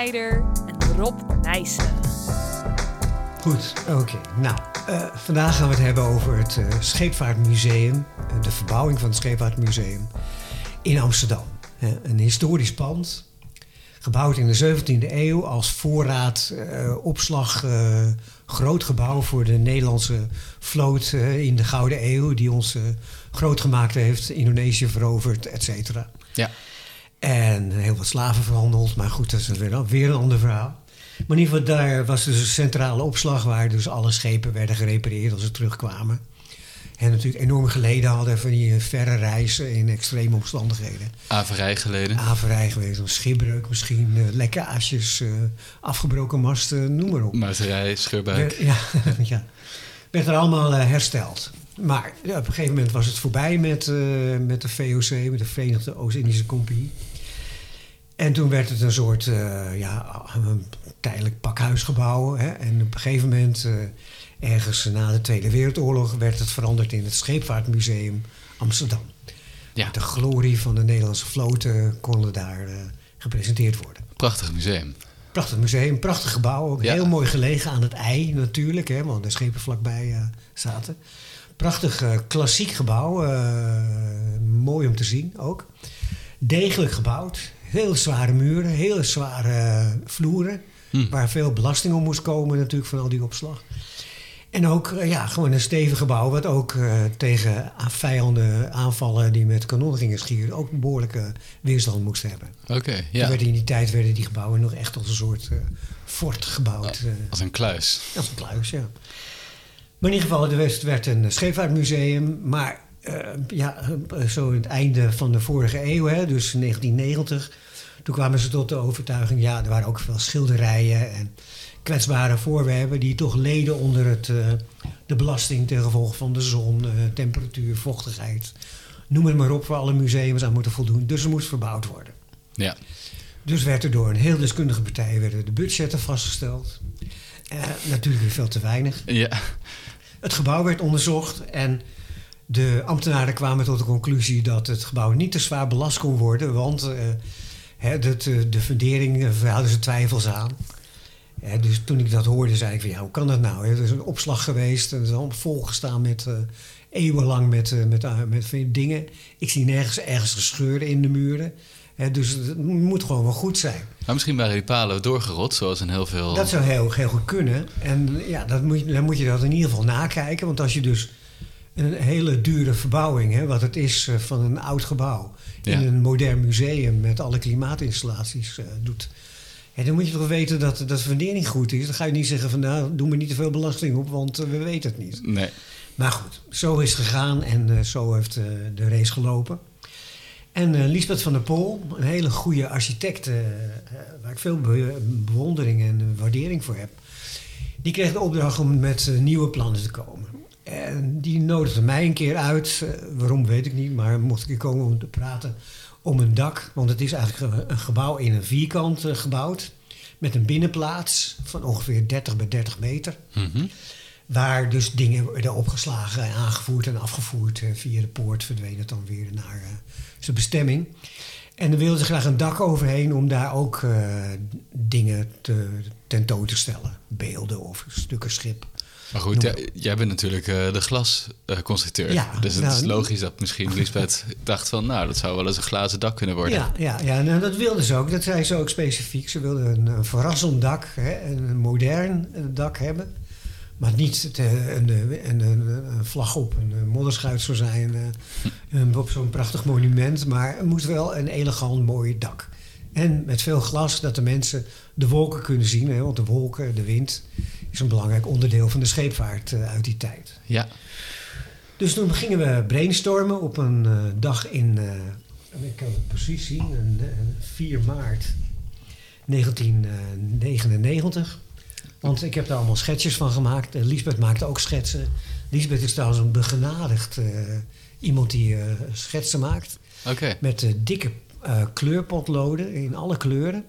Snijder en Rob Nijssen. Goed, oké. Nou, eh, vandaag gaan we het hebben over het uh, Scheepvaartmuseum, uh, de verbouwing van het Scheepvaartmuseum in Amsterdam. een historisch pand, gebouwd in de 17e eeuw als voorraad, opslag, groot gebouw voor de Nederlandse vloot in de Gouden Eeuw, die ons groot gemaakt heeft, Indonesië veroverd, et cetera. Ja. En heel wat slaven verhandeld, maar goed, dat is weer, weer een ander verhaal. Maar in ieder geval, daar was dus een centrale opslag waar dus alle schepen werden gerepareerd als ze terugkwamen. En natuurlijk enorm geleden hadden van die verre reizen in extreme omstandigheden. Averij geleden. Averij geweest, een schipbreuk misschien, uh, lekkages, uh, afgebroken masten, noem maar op. Muiterij, scheurbuik. Ja, ja, werd er allemaal hersteld. Maar ja, op een gegeven moment was het voorbij met, met de VOC, met de Verenigde Oost-Indische Compagnie. En toen werd het een soort uh, ja, een tijdelijk pakhuisgebouw. Hè. En op een gegeven moment, uh, ergens na de Tweede Wereldoorlog, werd het veranderd in het Scheepvaartmuseum Amsterdam. Ja. De glorie van de Nederlandse vloten konden daar uh, gepresenteerd worden. Prachtig museum. Prachtig museum, prachtig gebouw. Ook Ja. heel mooi gelegen aan het ei natuurlijk, hè, want de schepen vlakbij zaten. Prachtig klassiek gebouw, mooi om te zien ook. Degelijk gebouwd, heel zware muren, hele zware vloeren. Hm. Waar veel belasting om moest komen natuurlijk van al die opslag. En ook uh, ja, gewoon een stevig gebouw wat ook uh, tegen vijanden aanvallen die met kanonnen gingen schieten... ook een behoorlijke weerstand moest hebben. Oké, okay, ja. Werden in die tijd werden die gebouwen nog echt als een soort uh, fort gebouwd. als een kluis. Als een kluis, ja. Maar in ieder geval, het werd een scheepvaartmuseum, maar ja, zo in het einde van de vorige eeuw, hè, dus 1990, toen kwamen ze tot de overtuiging, ja, er waren ook veel schilderijen en kwetsbare voorwerpen die toch leden onder het, uh, de belasting ten gevolge van de zon, uh, temperatuur, vochtigheid. Noem het maar op, waar alle museums aan moeten voldoen. Dus er moest verbouwd worden. Ja. Dus werd er door een heel deskundige partij werden de budgetten vastgesteld. natuurlijk weer veel te weinig. Ja. Het gebouw werd onderzocht en de ambtenaren kwamen tot de conclusie dat het gebouw niet te zwaar belast kon worden, want uh, hè, dat, uh, de fundering uh, hadden ze twijfels aan. Dus toen ik dat hoorde, zei ik van ja, hoe kan dat nou? Er is een opslag geweest, het is allemaal volgestaan met eeuwenlang met, met, met, dingen. Ik zie nergens ergens gescheuren in de muren. Dus het moet gewoon wel goed zijn. Maar misschien waren die palen doorgerot, zoals in heel veel. Dat zou heel, heel goed kunnen. En ja, dat moet, dan moet je dat in ieder geval nakijken. Want als je dus een hele dure verbouwing, hè, wat het is uh, van een oud gebouw, Ja. in een modern museum met alle klimaatinstallaties uh, doet. Ja, dan moet je toch weten dat, dat de fundering goed is. Dan ga je niet zeggen van nou, doe me niet te veel belasting op, want uh, we weten het niet. Nee. Maar goed, zo is het gegaan en zo heeft de race gelopen. En Lisbeth van der Pol, een hele goede architect, waar ik veel be bewondering en waardering voor heb, die kreeg de opdracht om met nieuwe plannen te komen. En die nodigde mij een keer uit. Uh, waarom weet ik niet, maar mocht ik hier komen om te praten om een dak. Want het is eigenlijk een gebouw in een vierkant uh, gebouwd. Met een binnenplaats van ongeveer 30 bij 30 meter. Mm -hmm. Waar dus dingen werden opgeslagen en aangevoerd en afgevoerd. Uh, via de poort verdween het dan weer naar zijn bestemming. En dan wilden ze graag een dak overheen om daar ook dingen te, tentoon te stellen. Beelden of stukken schip. Maar goed, jij, jij, bent natuurlijk uh, de glasconstructeur. Uh, ja, dus het nou, is logisch dat misschien Lisbeth dacht van... nou, dat zou wel eens een glazen dak kunnen worden. Ja, ja, ja nou, dat wilden ze ook. Dat zei ze ook specifiek. Ze wilden een, een verrassend dak, hè, een modern dak hebben. Maar niet te, een, een, een, vlag op een modderschuit zou zijn... Uh, op zo'n prachtig monument. Maar het moest wel een elegant mooi dak. En met veel glas, dat de mensen de wolken kunnen zien. Hè, want de wolken, de wind, is een belangrijk onderdeel van de scheepvaart uh, uit die tijd. Ja. Dus toen gingen we brainstormen op een uh, dag in, uh, ik kan het precies zien, een, 4 maart 1999. Want ik heb daar allemaal schetsjes van gemaakt. Lisbeth maakte ook schetsen. Lisbeth is trouwens een begenadigd iemand die schetsen maakt. Oké. Met dikke uh, kleurpotloden in alle kleuren.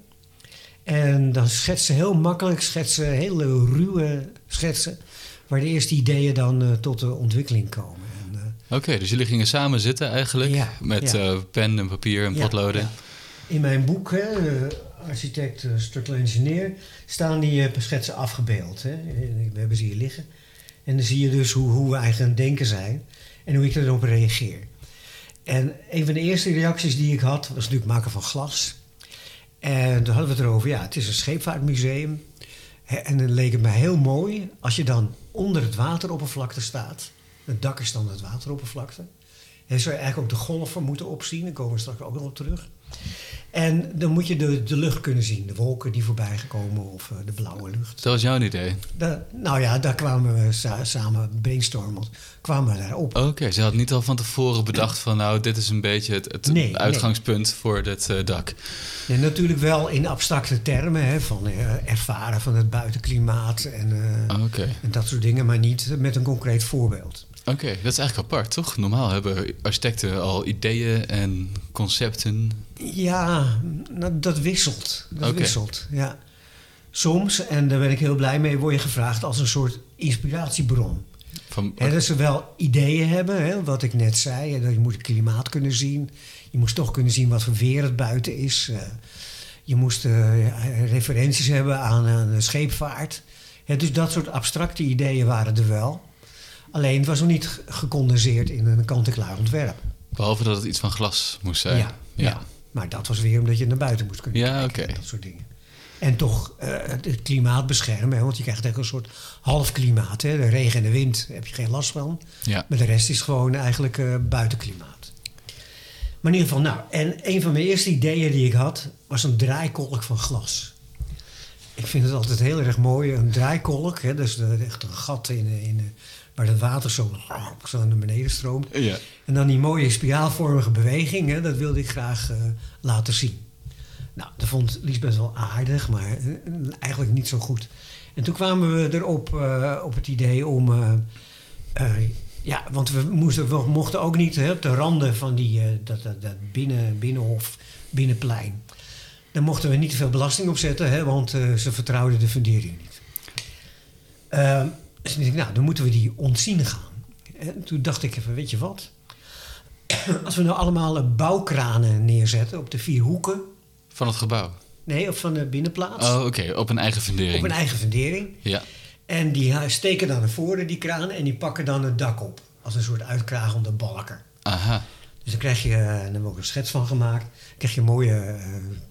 En dan schetsen heel makkelijk, schetsen hele ruwe schetsen. Waar de eerste ideeën dan uh, tot de ontwikkeling komen. uh, Oké, okay, dus jullie gingen samen zitten eigenlijk? Ja, met ja. pen en papier en Ja, potloden? In mijn boek, hè, architect, eh, structural engineer, staan die eh, schetsen afgebeeld. Hè? We hebben ze hier liggen. En dan zie je dus hoe, hoe we eigenlijk aan het denken zijn en hoe ik erop reageer. En een van de eerste reacties die ik had, was natuurlijk maken van glas. En toen hadden we het erover, ja, het is een scheepvaartmuseum. En dan leek het me heel mooi als je dan onder het wateroppervlakte staat. Het dak is dan het wateroppervlakte. En zou je eigenlijk ook de golven moeten opzien. Daar komen we straks ook nog op terug. En dan moet je de, de lucht kunnen zien. De wolken die voorbij komen of eh, de blauwe lucht. Dat was jouw idee. Nou ja, daar kwamen we sa- samen brainstormend. Kwamen we daarop. Oké, ze had niet al van tevoren bedacht van nou, dit is een beetje het, het Nee, nee. uitgangspunt voor dit eh, dak. Natuurlijk wel in abstracte termen. Hè, van eh, ervaren van het buitenklimaat en, Oké, en dat soort dingen. Maar niet met een concreet voorbeeld. Oké, dat is eigenlijk apart, toch? Normaal hebben architecten al ideeën en concepten. Ja, nou, dat wisselt. Dat wisselt, ja. Soms, en daar ben ik heel blij mee, word je gevraagd als een soort inspiratiebron. Van, Hè, dat ze wel ideeën hebben, hè, wat ik net zei. Dat je moet het klimaat kunnen zien. Je moest toch kunnen zien wat voor weer het buiten is. eh. je moest eh, referenties hebben aan, aan scheepvaart. Dus dat soort abstracte ideeën waren er wel. Alleen het was nog niet ge- gecondenseerd in een kant-en-klaar ontwerp. behalve dat het iets van glas moest zijn. ja, ja. maar dat was weer omdat je naar buiten moest kunnen Ja, kijken. Dat soort dingen. En toch eh, het, klimaat beschermen. Hè, want je krijgt echt een soort half klimaat. Hè. De regen en de wind heb je geen last van. ja. Maar de rest is gewoon eigenlijk eh, buitenklimaat. Maar in ieder geval, nou, en een van mijn eerste ideeën die ik had, was een draaikolk van glas. Ik vind het altijd heel erg mooi, een draaikolk. Hè, is de- echt een gat in, in, waar het water zo, zo naar beneden stroomt. ja. En dan die mooie spiraalvormige beweging, hè, dat wilde ik graag eh, laten zien. Nou, dat vond Liesbeth wel aardig, maar eh, eigenlijk niet zo goed. En toen kwamen we erop eh, op het idee om... ja, want we, moesten, we mochten ook niet hè, op de randen van die, dat, dat, dat binnen, binnenhof, binnenplein... Daar mochten we niet te veel belasting op zetten, hè, want ze vertrouwden de fundering niet. Dus dacht ik, nou, dan moeten we die ontzien gaan. En toen dacht ik even, weet je wat? Als we nou allemaal eh, bouwkranen neerzetten op de vier hoeken... Van het gebouw. Nee, of van de binnenplaats. Oh, oké, op een eigen fundering. op een eigen fundering. Ja. En die eh, steken dan naar voren, die kranen, en die pakken dan het dak op. Als een soort uitkragende balken. Aha. Dus dan krijg je, eh, daar hebben we ook een schets van gemaakt, krijg je mooie eh,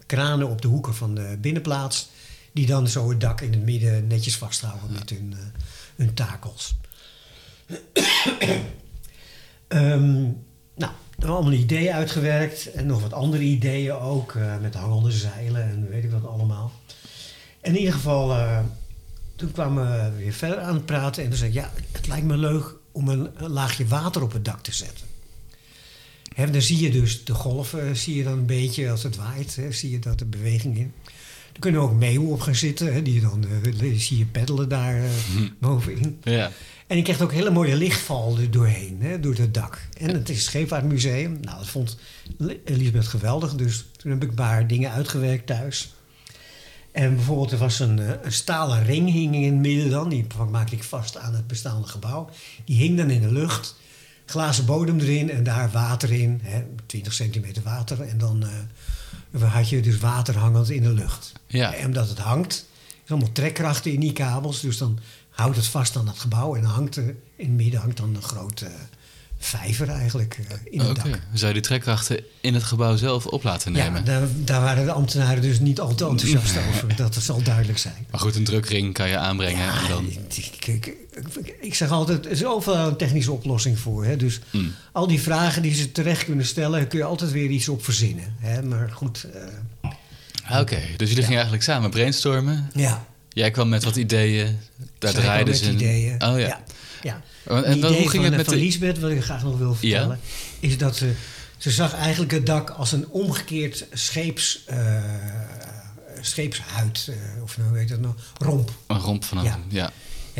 kranen op de hoeken van de binnenplaats, die dan zo het dak in het midden netjes vasthouden met hun, hun takels. Ehm, nou, er waren allemaal ideeën uitgewerkt en nog wat andere ideeën ook, eh, met hangende zeilen en weet ik wat allemaal. In ieder geval, eh, toen kwamen we weer verder aan het praten en toen zei ik, ja, het lijkt me leuk om een, laagje water op het dak te zetten. Hè, dan zie je dus de golven, zie je dan een beetje als het waait, zie je dat de beweging in. Er kunnen ook meeuwen op gaan zitten, hè, die dan eh, zie je peddelen daar eh, bovenin. Ja. En je krijgt ook hele mooie lichtval er doorheen, hè, door het dak. En het is scheepvaartmuseum. Nou, dat vond Elisabeth geweldig, dus toen heb ik een paar dingen uitgewerkt thuis. En bijvoorbeeld, er was een, eh, een stalen ring hing in het midden dan. Die maakte ik vast aan het bestaande gebouw. Die hing dan in de lucht. Glazen bodem erin en daar water in. Hè, 20 centimeter water. En dan had je dus water hangend in de lucht. Ja. En omdat het hangt, is allemaal trekkrachten in die kabels. Dus dan houdt het vast aan het gebouw. En dan hangt er, in het midden hangt dan een grote vijver eigenlijk eh, in het dak. Zou je die trekkrachten in het gebouw zelf op laten Ja, nemen? daar, daar waren de ambtenaren dus niet al te enthousiast over. Dat zal duidelijk zijn. Maar goed, een drukring kan je aanbrengen en dan... Ik, ik, ik, zeg altijd, er is overal een technische oplossing voor. Hè? Dus Mm. al die vragen die ze terecht kunnen stellen, kun je altijd weer iets op verzinnen. Hè? Maar goed, eh, Oké, dus jullie gingen eigenlijk samen brainstormen. ja. Jij kwam met wat ideeën. Daar Zij draaiden ze... met ideeën. Oh ja. ja. Ja. En, dan, hoe ging van, het eh, met van de... Lisbeth, wat ik graag nog wil vertellen, is dat ze, ze zag eigenlijk het dak als een omgekeerd scheeps, eh, scheepshuid, eh, of nou weet dat nou, romp. Een romp van een... Ja. Ja.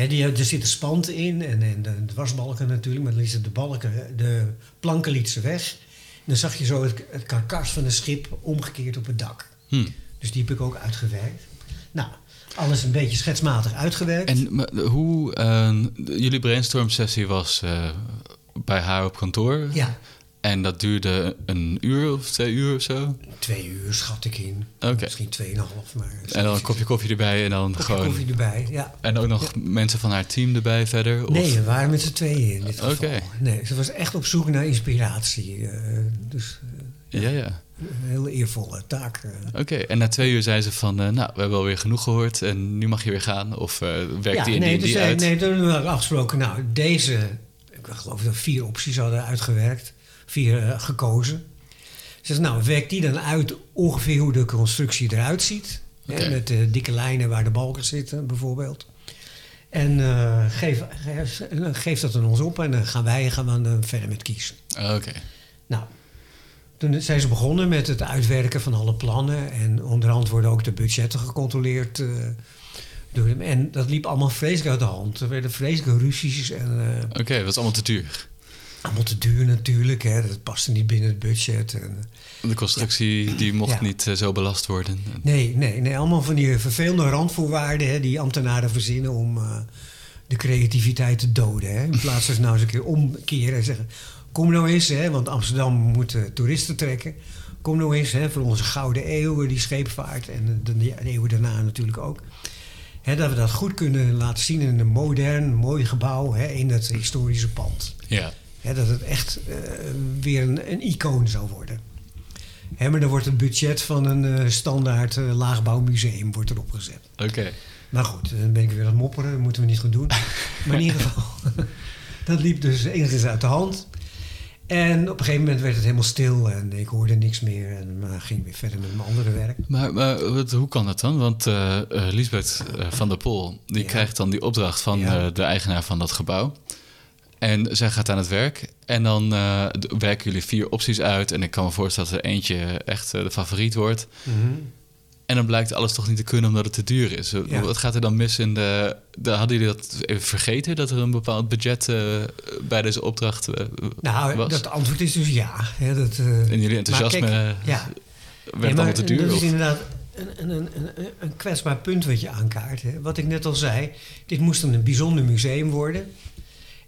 Die, er zitten spanten in en, en de, wasbalken natuurlijk, maar dan liet ze de balken, de planken liet ze weg. En dan zag je zo het, het karkas van een schip omgekeerd op het dak. Hm. Dus die heb ik ook uitgewerkt. Nou, alles een beetje schetsmatig uitgewerkt. En hoe... eh, jullie brainstorm sessie was eh, bij haar op kantoor. ja, En dat duurde een uur of twee uur of zo? Twee uur schat ik in. Oké. Misschien tweeënhalf. Maar En dan een kopje koffie erbij en dan Kopje gewoon... koffie erbij, ja. En ook nog mensen van haar team erbij verder? Of? Nee, we waren met z'n tweeën in dit geval. Oké. Nee, ze was echt op zoek naar inspiratie. eh, dus Ja, ja. Een hele eervolle taak. eh. Oké, en na twee uur zei ze van... eh, nou, we hebben alweer genoeg gehoord en nu mag je weer gaan. Of eh werkt die en die nee, die dus, uit? nee, toen hebben we afgesproken. Nou, deze, ik geloof dat we vier opties hadden uitgewerkt. Vier gekozen. Ze zei, nou, werk die dan uit ongeveer hoe de constructie eruit ziet. Hè, met de dikke lijnen waar de balken zitten, bijvoorbeeld. En geef, geef, geef dat aan ons op en dan gaan wij gaan we dan verder met kiezen. Oké. Nou, toen zijn ze begonnen met het uitwerken van alle plannen. En onderhand worden ook de budgetten gecontroleerd. eh, door hem. En dat liep allemaal vreselijk uit de hand. Er werden vreselijke ruzies en eh, Oké, dat was allemaal te duur. allemaal te duur natuurlijk. Hè. Dat paste niet binnen het budget. En, eh, De constructie die mocht Ja. niet zo belast worden. nee, nee, nee, allemaal van die vervelende randvoorwaarden hè, die ambtenaren verzinnen om de creativiteit te doden. Hè. In plaats van ze nou eens een keer omkeren en zeggen: Kom nou eens, hè, want Amsterdam moet eh, toeristen trekken. Kom nou eens hè, voor onze gouden eeuwen, die scheepvaart en de, de eeuwen daarna natuurlijk ook. Hè, dat we dat goed kunnen laten zien in een modern, mooi gebouw hè, in dat historische pand. Ja. Hè, dat het echt eh, weer een, een icoon zou worden. Hè, maar dan wordt het budget van een eh, standaard eh, laagbouwmuseum wordt erop gezet. Oké. Maar goed, dan ben ik weer aan het mopperen. Dat moeten we niet gaan doen. Maar in ieder geval, dat liep dus enigszins uit de hand. En op een gegeven moment werd het helemaal stil en ik hoorde niks meer. En maar ging weer verder met mijn andere werk. Maar, maar wat- hoe kan dat dan? Want eh, Lisbeth eh, van der Pol, die Ja. krijgt dan die opdracht van Ja. de eigenaar van dat gebouw. En zij gaat aan het werk. En dan werken jullie vier opties uit. En ik kan me voorstellen dat er eentje echt de favoriet wordt. En dan blijkt alles toch niet te kunnen omdat het te duur is. Ja. Wat gaat er dan mis in de, de... Hadden jullie dat even vergeten? Dat er een bepaald budget eh, bij deze opdracht eh, Nou, was? dat antwoord is dus ja. Hè, dat, eh, en jullie enthousiasme kijk, werd ja. het Nee, maar te duur? Dat is inderdaad een, een, een, een, kwetsbaar punt wat je aankaart. Hè. Wat ik net al zei, dit moest een bijzonder museum worden.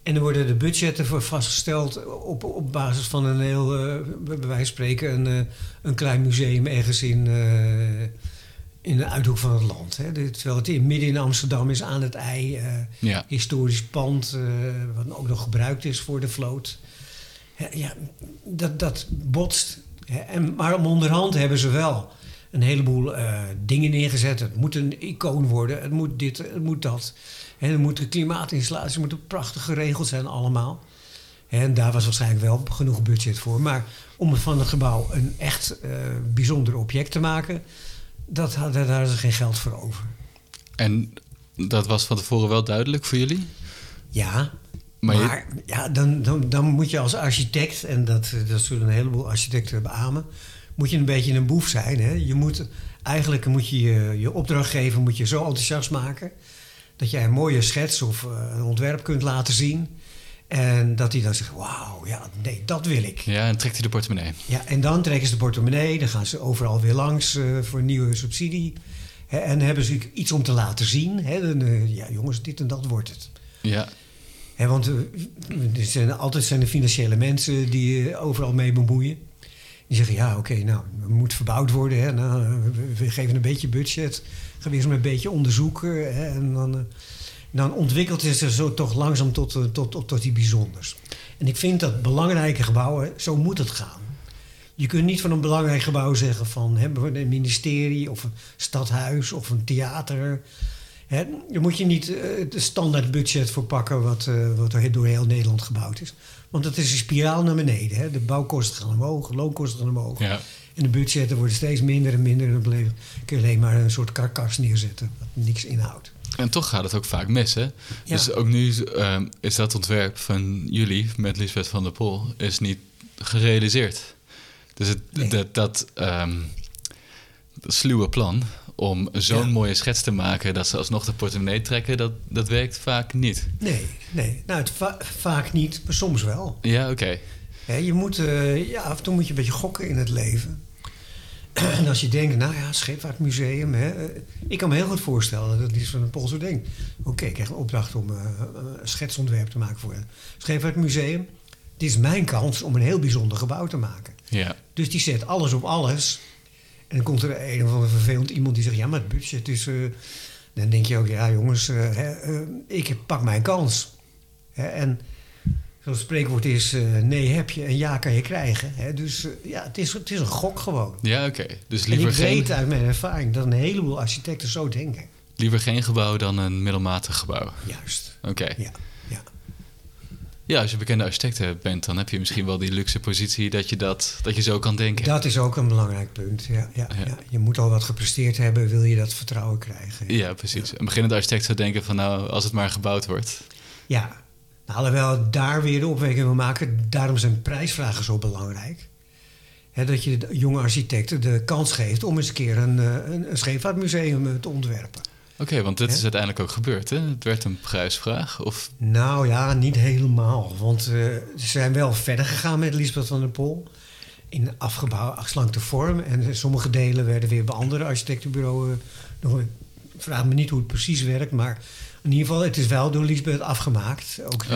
En er worden de budgetten voor vastgesteld op, op basis van een heel, eh, bij wijze van spreken, een, een klein museum ergens in, in de uithoek van het land. Hè. Terwijl het in, midden in Amsterdam is, aan het ei, eh, Ja. historisch pand, eh, wat ook nog gebruikt is voor de vloot. Hè, Ja, dat, dat botst. Hè. En, maar om onderhand hebben ze wel een heleboel eh, dingen neergezet. Het moet een icoon worden, het moet dit, het moet dat. En er moeten klimaatinstallaties, er moeten prachtig geregeld zijn allemaal. En daar was waarschijnlijk wel genoeg budget voor. Maar om van het gebouw een echt bijzonder object te maken, dat, daar hadden ze geen geld voor over. En dat was van tevoren wel duidelijk voor jullie? Ja, Maar ja, dan, dan, dan moet je als architect, en dat, eh, dat zullen een heleboel architecten beamen, moet je een beetje een boef zijn. Hè? Je moet, eigenlijk moet je, je je opdrachtgever moet je zo enthousiast maken dat jij een mooie schets of eh, een ontwerp kunt laten zien. En dat hij dan zegt, wauw, ja, nee, dat wil ik. Ja, en trekt hij de portemonnee. Ja, en dan trekken ze de portemonnee, dan gaan ze overal weer langs eh, voor een nieuwe subsidie. Hè, en hebben ze iets om te laten zien. Hè? Dan, eh, ja, jongens, dit en dat wordt het. Ja, Hè, want eh, er zijn, altijd zijn er financiële mensen die overal mee bemoeien. Die zeggen, ja, oké, nou, het moet verbouwd worden. Hè, nou, we, geven een beetje budget. Gaan we eens een beetje onderzoeken. Hè, en dan, dan ontwikkelt het zich zo toch langzaam tot, eh, tot, tot, tot die bijzonders. En ik vind dat belangrijke gebouwen, zo moet het gaan. Je kunt niet van een belangrijk gebouw zeggen van hè, een ministerie of een stadhuis of een theater. Hè, daar moet je niet eh, het standaard budget voor pakken wat, eh, wat er door heel Nederland gebouwd is. Want dat is een spiraal naar beneden. Hè. De bouwkosten gaan omhoog, de loonkosten gaan omhoog. ja. En de budgetten worden steeds minder en minder. En dan kun je alleen maar een soort karkas neerzetten wat niks inhoudt. En toch gaat het ook vaak mis, hè? Ja. Dus ook nu ehm, is dat ontwerp van jullie met Lisbeth van der Pol is niet gerealiseerd. Dus het, Nee. dat, dat, ehm, dat sluwe plan om zo'n Ja. mooie schets te maken dat ze alsnog de portemonnee trekken, dat, dat werkt vaak niet. Nee, nee. Nou, het va- vaak niet, maar soms wel. Ja, oké. Je moet, eh, ja, af en toe moet je een beetje gokken in het leven. En als je denkt, nou ja, scheepvaartmuseum. Hè, eh, ik kan me heel goed voorstellen dat iets van een Pool zo denkt. Oké, ik krijg een opdracht om eh, een schetsontwerp te maken voor een scheepvaartmuseum. dit is mijn kans om een heel bijzonder gebouw te maken. Ja. Dus die zet alles op alles. En dan komt er een of ander vervelend iemand die zegt: Ja, maar het budget is. eh, dan denk je ook: Ja, jongens, ik pak mijn kans. En het spreekwoord is: eh, nee heb je en ja kan je krijgen. Hè, dus eh, ja, het is, het is een gok gewoon. Ja, oké. Dus En liever ik weet geen, uit mijn ervaring dat een heleboel architecten zo denken. liever geen gebouw dan een middelmatig gebouw. Juist. Oké. Ja, ja. Ja, als je bekende architect bent, dan heb je misschien wel die luxe positie dat je, dat, dat je zo kan denken. Dat is ook een belangrijk punt. Ja, ja, Ja. ja. Je moet al wat gepresteerd hebben, wil je dat vertrouwen krijgen. Ja, precies. Een beginnende architect zou denken van nou, als het maar gebouwd wordt. Ja, alhoewel daar weer de opmerking wil maken, daarom zijn prijsvragen zo belangrijk. Dat je de jonge architecten de kans geeft om eens een keer een, eh, een, een scheepvaartmuseum eh, te ontwerpen. Oké, want dit is uiteindelijk ook gebeurd, hè? Het werd een prijsvraag. Of, Nou ja, niet helemaal. Want eh, ze zijn wel verder gegaan met Lisbeth van der Pol. In afgebouw, afslankte vorm. En sommige delen werden weer bij andere architectenbureaus. nog- Ik vraag me niet hoe het precies werkt. Maar in ieder geval, het is wel door Lisbeth afgemaakt. Ook de-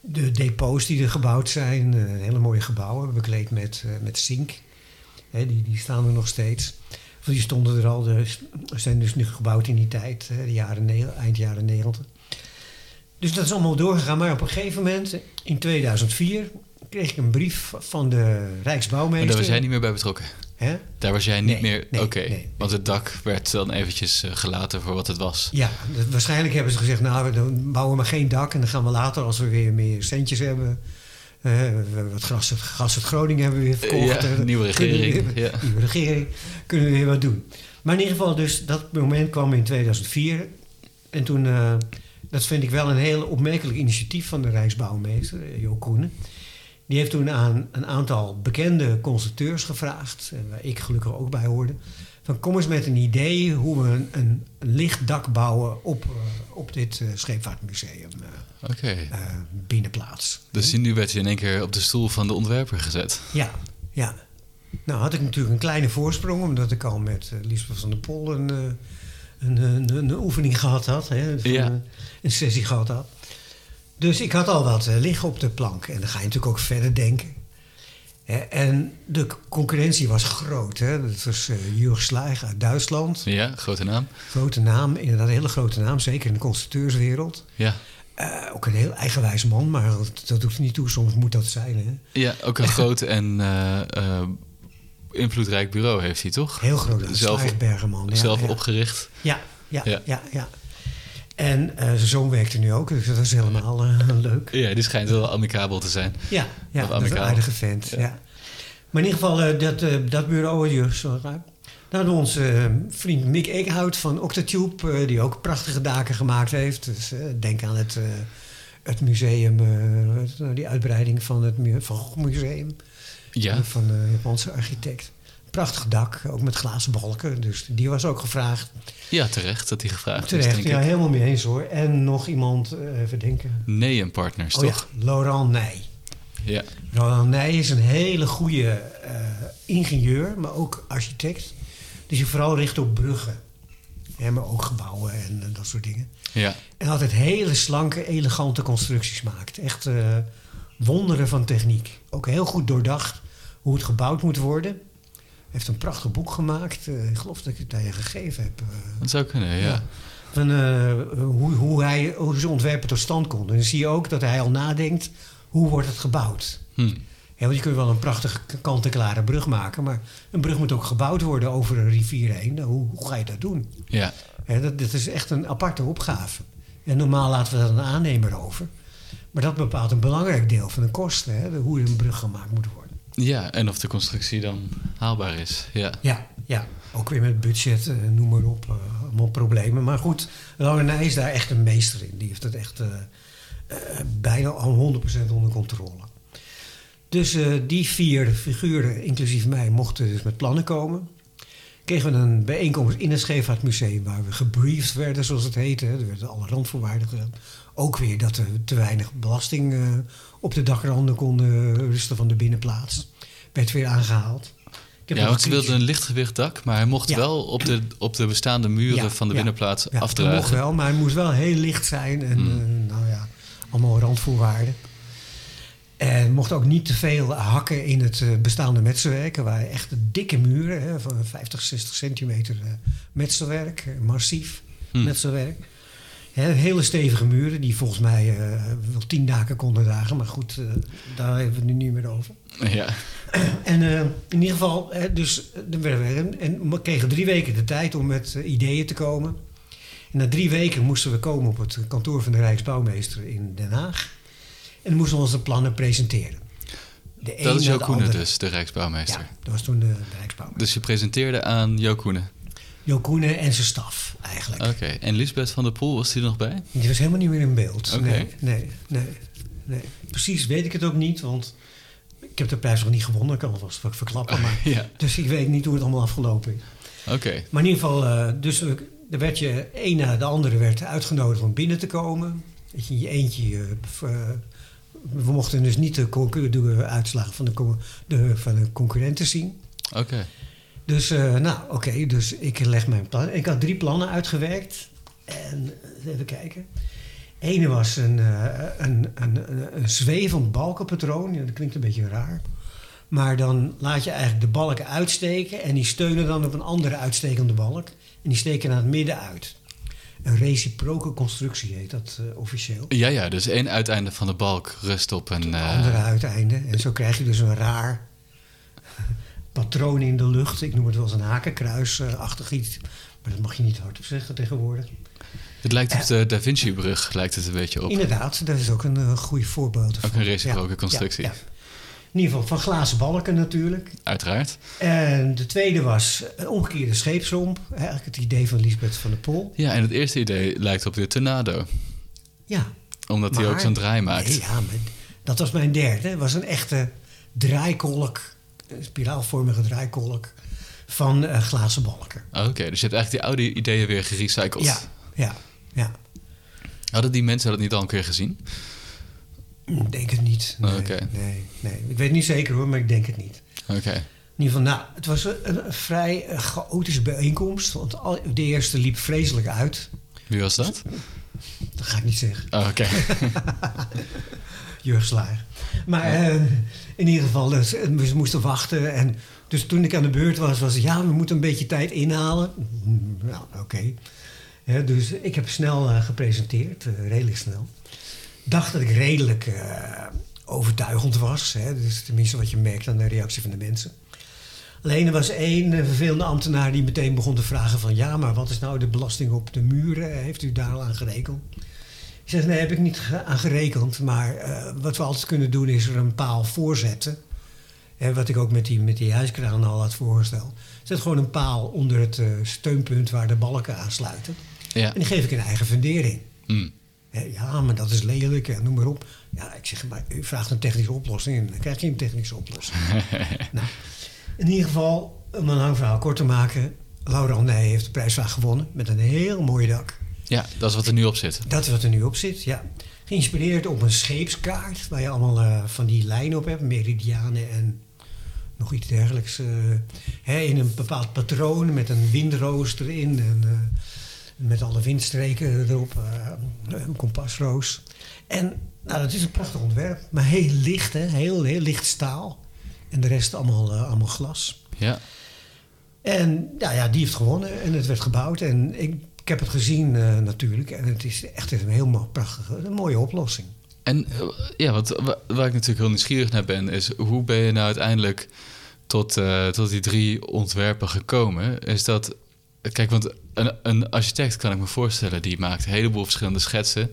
de depots die er gebouwd zijn, eh, hele mooie gebouwen, bekleed met, eh, met zink. Hè, die, die staan er nog steeds. Of die stonden er al, de, zijn dus nu gebouwd in die tijd, hè, de jaren eind jaren negentig. Dus dat is allemaal doorgegaan. Maar op een gegeven moment, in 2004, kreeg ik een brief van de maar Rijksbouwmeester. daar was jij niet meer bij betrokken. Hè? Daar was jij niet Nee, meer... nee, Oké, nee. want het dak werd dan eventjes eh, gelaten voor wat het was. Ja, waarschijnlijk hebben ze gezegd, nou, dan bouwen we maar geen dak. En dan gaan we later, als we weer meer centjes hebben... eh, we- wat gas uit Groningen hebben we weer verkocht. Ja, eh, nieuwe kunnen we regering, ja. Nieuwe regering, kunnen we weer wat doen. Maar in ieder geval, dus dat moment kwam in 2004. En toen, dat vind ik wel een heel opmerkelijk initiatief van de Rijksbouwmeester, Jo Koenen. Die heeft toen aan een aantal bekende constructeurs gevraagd, waar ik gelukkig ook bij hoorde, van kom eens met een idee hoe we een, een licht dak bouwen op, eh, op dit eh, scheepvaartmuseum eh, Oké. eh, binnenplaats. Dus nu werd je in één keer op de stoel van de ontwerper gezet. Ja, ja. Nou had ik natuurlijk een kleine voorsprong, omdat ik al met uh, Lisbeth van der Pol een, uh, een, een, een, oefening gehad had, hè, Ja. uh, een sessie gehad had. Dus ik had al wat uh, liggen op de plank. En dan ga je natuurlijk ook verder denken. Hè, en de concurrentie was groot. Hè. Dat was uh, Jurg Sluig uit Duitsland. Ja, grote naam. Grote naam, inderdaad een hele grote naam. Zeker in de constructeurswereld. Ja. Uh, ook een heel eigenwijs man, maar dat, dat doet niet toe. Soms moet dat zijn. Hè. Ja, ook een groot en uh, invloedrijk bureau heeft hij, toch? Heel groot. Zelf, Bergerman. Ja, zelf ja. opgericht. Ja, ja, ja. ja, ja. En uh, zijn zoon werkt er nu ook, dus dat is helemaal uh, leuk. Ja, die schijnt wel amicabel te zijn. Ja, ja dat is een aardige vent. Ja. ja. Maar in ieder geval, uh, dat, dat bureau, sorry, daar hadden onze vriend Mick Eekhout van Octatube, die ook prachtige daken gemaakt heeft. Dus denk aan het, het museum, die uitbreiding van het Van Gogh Museum. Ja. Van de Japanse architect. Prachtig dak, ook met glazen balken. Dus die was ook gevraagd. Ja, terecht dat hij gevraagd terecht, is, denk ja, ik. helemaal mee eens hoor. En nog iemand, uh, even denken. Nee, en partners, oh, toch? Ja, Laurent Nij. Ja. Laurent Nij is een hele goede uh, ingenieur, maar ook architect. Die zich vooral richt op bruggen. Ja, maar ook gebouwen en, en, dat soort dingen. Ja. En altijd hele slanke, elegante constructies maakt. Echt uh, wonderen van techniek. Ook heel goed doordacht hoe het gebouwd moet worden heeft een prachtig boek gemaakt. Uh, ik geloof dat ik het aan je gegeven heb. Uh, dat zou kunnen, ja. ja. Van, uh, hoe, hoe, hij, hoe zijn ontwerpen tot stand komt. En dan zie je ook dat hij al nadenkt, hoe wordt het gebouwd? Hm. Ja, want je kunt wel een prachtige kant-en-klare brug maken... maar een brug moet ook gebouwd worden over een rivier heen. Nou, hoe, hoe, ga je dat doen? Ja. ja dat, dat is echt een aparte opgave. En normaal laten we dat een aannemer over. Maar dat bepaalt een belangrijk deel van de kosten. Hè, hoe een brug gemaakt moet worden. Ja, en of de constructie dan haalbaar is. Ja, ja, ja. ook weer met budget, uh, noem maar op, uh, allemaal problemen. Maar goed, Langenij is daar echt een meester in. Die heeft het echt uh, bijna al 100% onder controle. Dus die vier figuren, inclusief mij, mochten dus met plannen komen. Kregen we een bijeenkomst in het Scheepvaartmuseum waar we gebriefd werden, zoals het heette. Er werden alle randvoorwaarden. Ook weer dat er te weinig belasting op de dakranden konden rusten van de binnenplaats. Werd weer aangehaald. Ja, want ze wilden een lichtgewicht dak, maar hij mocht ja. wel op de, op de bestaande muren ja, van de binnenplaats ja, afdragen. Hij mocht wel, maar hij moest wel heel licht zijn en mm. uh, nou ja, allemaal randvoorwaarden. En mocht ook niet te veel hakken in het eh, bestaande metselwerk. Er waren echt dikke muren hè, van 50, 60 centimeter eh, metselwerk. eh, Massief Hm. metselwerk. Hele stevige muren die volgens mij eh, wel tien daken konden dragen. Maar goed, eh, daar hebben we het nu niet meer over. Ja. En eh, in ieder geval, dus dan werden we, en we kregen drie weken de tijd om met ideeën te komen. En na drie weken moesten we komen op het kantoor van de Rijksbouwmeester in Den Haag. En moesten we onze plannen presenteren. De Dat is na Jo de Koenen andere. dus, de Rijksbouwmeester. Ja, dat was toen de, de Rijksbouwmeester. Dus je presenteerde aan Jo Koenen. Jo Koenen en zijn staf eigenlijk. Oké. En Lisbeth van der Poel, was die er nog bij? Die was helemaal niet meer in beeld. Oké. Nee, nee, nee, nee. Precies weet ik het ook niet, want ik heb de prijs nog niet gewonnen. Ik kan alvast ver- verklappen. Maar, Ja. Dus ik weet niet hoe het allemaal afgelopen is. Oké. Maar in ieder geval, eh, dus er werd je een na de andere werd uitgenodigd om binnen te komen. Dat je in je eentje. eh, eh, we mochten dus niet de, uitslagen van de, de, van de concurrenten zien. Oké. Dus, eh, nou, oké, dus ik leg mijn plan. Ik had drie plannen uitgewerkt. En eh, even kijken. Ene was een, eh, een, een, een, een zwevend balkenpatroon. Ja, dat klinkt een beetje raar. Maar dan laat je eigenlijk de balken uitsteken en die steunen dan op een andere uitstekende balk. En die steken naar het midden uit. Een reciproke constructie heet dat officieel. Ja, ja. Dus één uiteinde van de balk rust op een... Het eh, andere uiteinde. En zo krijg je dus een raar patroon in de lucht. Ik noem het wel eens een hakenkruisachtig iets. Maar dat mag je niet hardop zeggen tegenwoordig. het lijkt op de Da Vinci-brug, lijkt het een beetje op. Inderdaad, dat is ook een eh, goede voorbeeld. Ook een reciproke Ja, constructie. ja, ja. In ieder geval van glazen balken natuurlijk. Uiteraard. En de tweede was een omgekeerde scheepsromp. Eigenlijk het idee van Lisbeth van der Pol. Ja, en het eerste idee lijkt op de Tornado. Ja. Omdat hij ook zo'n draai maakt. Nee, ja, maar dat was mijn derde. Het was een echte draaikolk. Spiraalvormige draaikolk van eh, glazen balken. Oké, dus je hebt eigenlijk die oude ideeën weer gerecycled. Ja, ja, ja. Hadden die mensen dat niet al een keer gezien? Ik denk het niet. Nee, Oké. nee, nee. Ik weet niet zeker hoor, maar ik denk het niet. Oké. In ieder geval, nou, het was een, een vrij eh, chaotische bijeenkomst. Want al, de eerste liep vreselijk uit. Wie was dat? Dat ga ik niet zeggen. Oh, Oké. Jurg Slager. Maar eh, in ieder geval, dus, we moesten wachten. En dus toen ik aan de beurt was, was het... ja, we moeten een beetje tijd inhalen. Nou, oké. Dus ik heb snel eh, gepresenteerd, eh, redelijk snel. Dacht dat ik redelijk eh, overtuigend was. Hè, dus tenminste wat je merkt aan de reactie van de mensen. Alleen er was één vervelende ambtenaar die meteen begon te vragen van... ja, maar wat is nou de belasting op de muren? Heeft u daar al aan gerekend? Ik zeg, nee, heb ik niet ge- aan gerekend. Maar eh, wat we altijd kunnen doen is er een paal voorzetten. Hè, wat ik ook met die, met die huiskraan al had voorgesteld. Zet gewoon een paal onder het eh, steunpunt waar de balken aansluiten. Ja. En die geef ik een eigen fundering. Hè, Ja, maar dat is lelijk en noem maar op. Ja, ik zeg, maar u vraagt een technische oplossing en dan krijg je een technische oplossing. nou, in ieder geval, om een lang verhaal kort te maken. Laura Nij heeft de prijsvraag gewonnen met een heel mooi dak. Ja, dat is wat er nu op zit. Dat is wat er nu op zit, ja. Geïnspireerd op een scheepskaart, waar je allemaal eh, van die lijnen op hebt, meridianen en nog iets dergelijks. eh, hè, in een bepaald patroon met een windroos erin en eh, met alle windstreken erop, een kompasroos. En nou, dat is een prachtig ontwerp, maar heel licht, hè, heel, heel licht staal. En de rest allemaal, allemaal glas. Ja. En nou ja, die heeft gewonnen en het werd gebouwd. En ik heb het gezien eh, natuurlijk. En het is echt een heel prachtige, een mooie oplossing. En eh, ja, wat, wa- waar ik natuurlijk heel nieuwsgierig naar ben, is hoe ben je nou uiteindelijk tot, eh, tot die drie ontwerpen gekomen? Is dat, kijk, want een, een architect kan ik me voorstellen, die maakt een heleboel verschillende schetsen.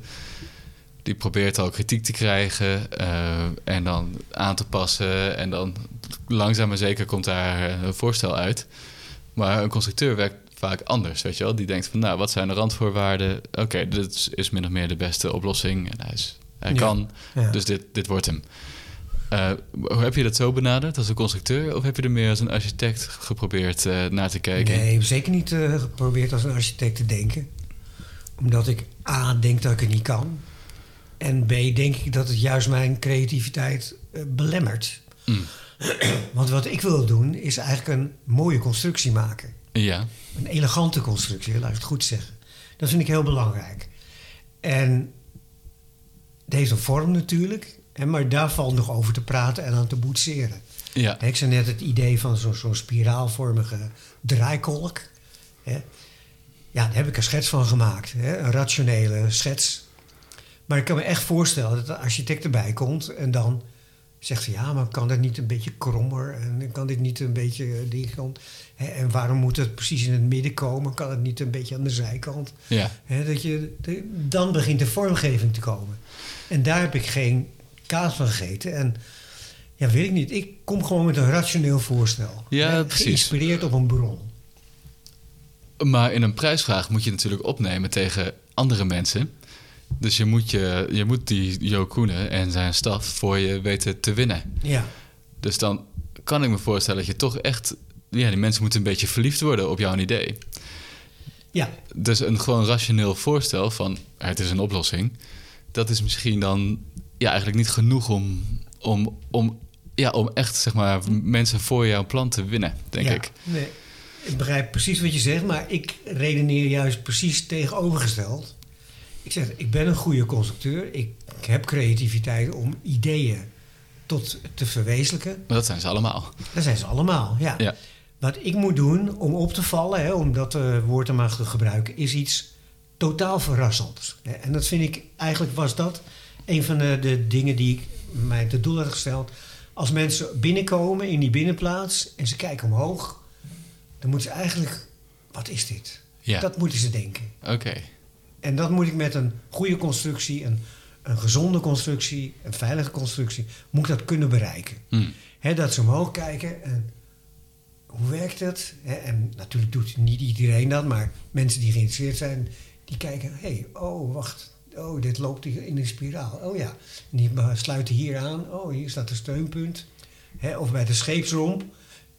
Die probeert al kritiek te krijgen en dan aan te passen. En dan langzaam maar zeker komt daar een voorstel uit. Maar een constructeur werkt vaak anders, weet je wel. Die denkt van, nou, wat zijn de randvoorwaarden? Oké, dit is- min of meer de beste oplossing. En hij, is, hij Ja. kan, Ja. dus dit, dit wordt hem. Eh, hoe heb je dat zo benaderd als een constructeur? Of heb je er meer als een architect geprobeerd eh, naar te kijken? Nee, ik heb zeker niet eh, geprobeerd als een architect te denken. Omdat ik A, denk dat ik het niet kan. En B, denk ik dat het juist mijn creativiteit belemmert. Mm. Want wat ik wil doen, is eigenlijk een mooie constructie maken. Ja, Een elegante constructie, laat ik het goed zeggen. Dat vind ik heel belangrijk. En een vorm natuurlijk. Maar daar valt nog over te praten en aan te boetseren. Ja. Ik zei net het idee van zo'n zo'n spiraalvormige draaikolk. Hè. Ja, daar heb ik een schets van gemaakt. Hè. Een rationele schets. Maar ik kan me echt voorstellen dat de architect erbij komt en dan zegt hij... ja, maar kan dat niet een beetje krommer? En kan dit niet een beetje eh, die kant? Hè, en waarom moet het precies in het midden komen? Kan het niet een beetje aan de zijkant? Ja. Hè, dat je, de- dan begint de vormgeving te komen. En daar heb ik geen kaas van gegeten. En ja, weet ik niet. Ik kom gewoon met een rationeel voorstel. Ja, precies. Geïnspireerd op een bron. Maar in een prijsvraag moet je natuurlijk opnemen tegen andere mensen. Dus je moet, je, je moet die Jo Koenen en zijn staf voor je weten te winnen. Ja, Dus dan kan ik me voorstellen dat je toch echt... Ja, die mensen moeten een beetje verliefd worden op jouw idee. ja, Dus een gewoon rationeel voorstel van het is een oplossing... dat is misschien dan ja, eigenlijk niet genoeg om, om, om, ja, om echt zeg maar, mensen voor jouw plan te winnen, denk ja. ik. Nee, ik begrijp precies wat je zegt, maar ik redeneer juist precies tegenovergesteld. Ik zeg, ik ben een goede constructeur. Ik heb creativiteit om ideeën tot te verwezenlijken. Maar dat zijn ze allemaal. Dat zijn ze allemaal, ja. Ja. Wat ik moet doen om op te vallen, hè, om dat eh, woord te gebruiken, is iets totaal verrassends. Hè. En dat vind ik, eigenlijk was dat een van de, de dingen die ik mij te doel had gesteld. Als mensen binnenkomen in die binnenplaats en ze kijken omhoog, dan moeten ze eigenlijk, wat is dit? Ja, Dat moeten ze denken. oké. En dat moet ik met een goede constructie, een, een gezonde constructie, een veilige constructie, moet ik dat kunnen bereiken. Hè, dat ze omhoog kijken en hoe werkt het? En natuurlijk doet niet iedereen dat, maar mensen die geïnteresseerd zijn, die kijken, hé, hey, oh wacht, oh dit loopt in een spiraal. Oh ja, en die sluiten hier aan, oh hier staat een steunpunt. Hè, of bij de scheepsromp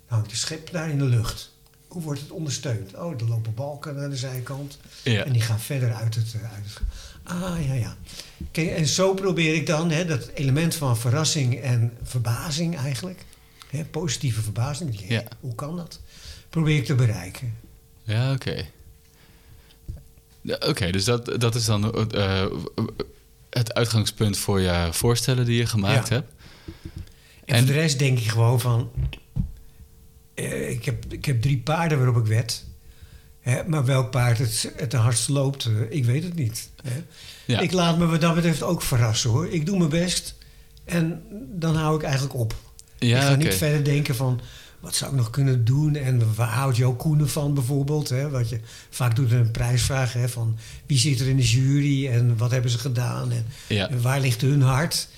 hangt de schip daar in de lucht. Hoe wordt het ondersteund? Oh, er lopen balken naar de zijkant. Ja. En die gaan verder uit het... eh, Uit het ah, ja, ja. Kijk, en zo probeer ik dan hè, dat element van verrassing en verbazing eigenlijk... Hè, positieve verbazing. Ja. Hoe kan dat? Probeer ik te bereiken. Ja, oké. Ja, Oké, dus dat, dat is dan eh, het uitgangspunt voor je voorstellen die je gemaakt Ja. hebt. En, En- voor de rest denk ik gewoon van... eh, ik, heb, ik heb drie paarden waarop ik wed. Hè, maar welk paard het, het de hardst loopt, eh, ik weet het niet. Hè. Ja. Ik laat me wat dat betreft ook verrassen hoor. Ik doe mijn best en dan hou ik eigenlijk op. Ja, ik ga niet verder denken van... wat zou ik nog kunnen doen en waar houdt Jo Koenen van bijvoorbeeld? Hè? Wat je vaak doet in een prijsvraag hè, van... wie zit er in de jury en wat hebben ze gedaan en, Ja. en waar ligt hun hart?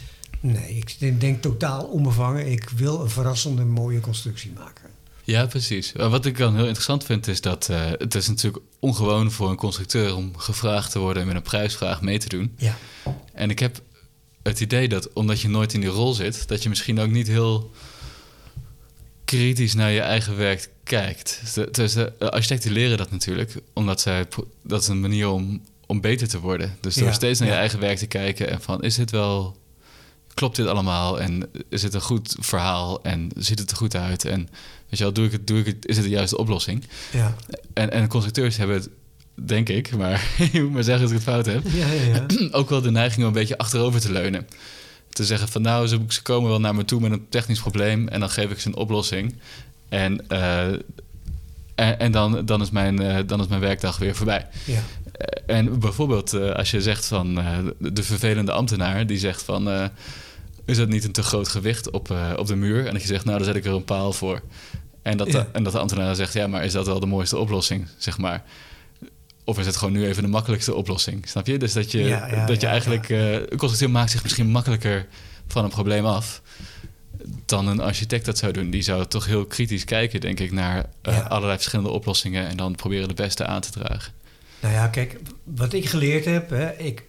Nee, ik denk, denk totaal onbevangen. Ik wil een verrassende, mooie constructie maken. Ja, precies. Wat ik dan heel interessant vind is dat eh, het is natuurlijk ongewoon voor een constructeur om gevraagd te worden en met een prijsvraag mee te doen. Ja, En ik heb het idee dat omdat je nooit in die rol zit, dat je misschien ook niet heel kritisch naar je eigen werk kijkt. Dus de, dus architecten leren dat natuurlijk, omdat zij, dat is een manier om, om beter te worden. Dus door Ja, steeds naar je eigen werk te kijken en van, is dit wel, klopt dit allemaal en is het een goed verhaal en ziet het er goed uit en weet je wel, doe ik het, doe ik het, is het de juiste oplossing? ja. En, en constructeurs hebben het, denk ik, maar je moet maar zeggen als ik het fout heb, Ja, ja, ja. ook wel de neiging om een beetje achterover te leunen. Te zeggen van nou, ze, ze komen wel naar me toe met een technisch probleem en dan geef ik ze een oplossing. En, eh, en, en dan, dan, is mijn, eh, dan is mijn werkdag weer voorbij. ja. Eh, En bijvoorbeeld eh, als je zegt van eh, de, de vervelende ambtenaar die zegt van is dat niet een te groot gewicht op, op de muur? En dat je zegt nou, daar zet ik er een paal voor. En dat, de, Ja. en dat de ambtenaar dan zegt ja, maar is dat wel de mooiste oplossing, zeg maar. Of is het gewoon nu even de makkelijkste oplossing? Snap je? Dus dat je, Ja, ja, dat je eigenlijk... een constructeur maakt zich misschien makkelijker van een probleem af... dan een architect dat zou doen. Die zou toch heel kritisch kijken, denk ik... naar Ja. allerlei verschillende oplossingen... en dan proberen de beste aan te dragen. Nou ja, kijk, wat ik geleerd heb, hè, ik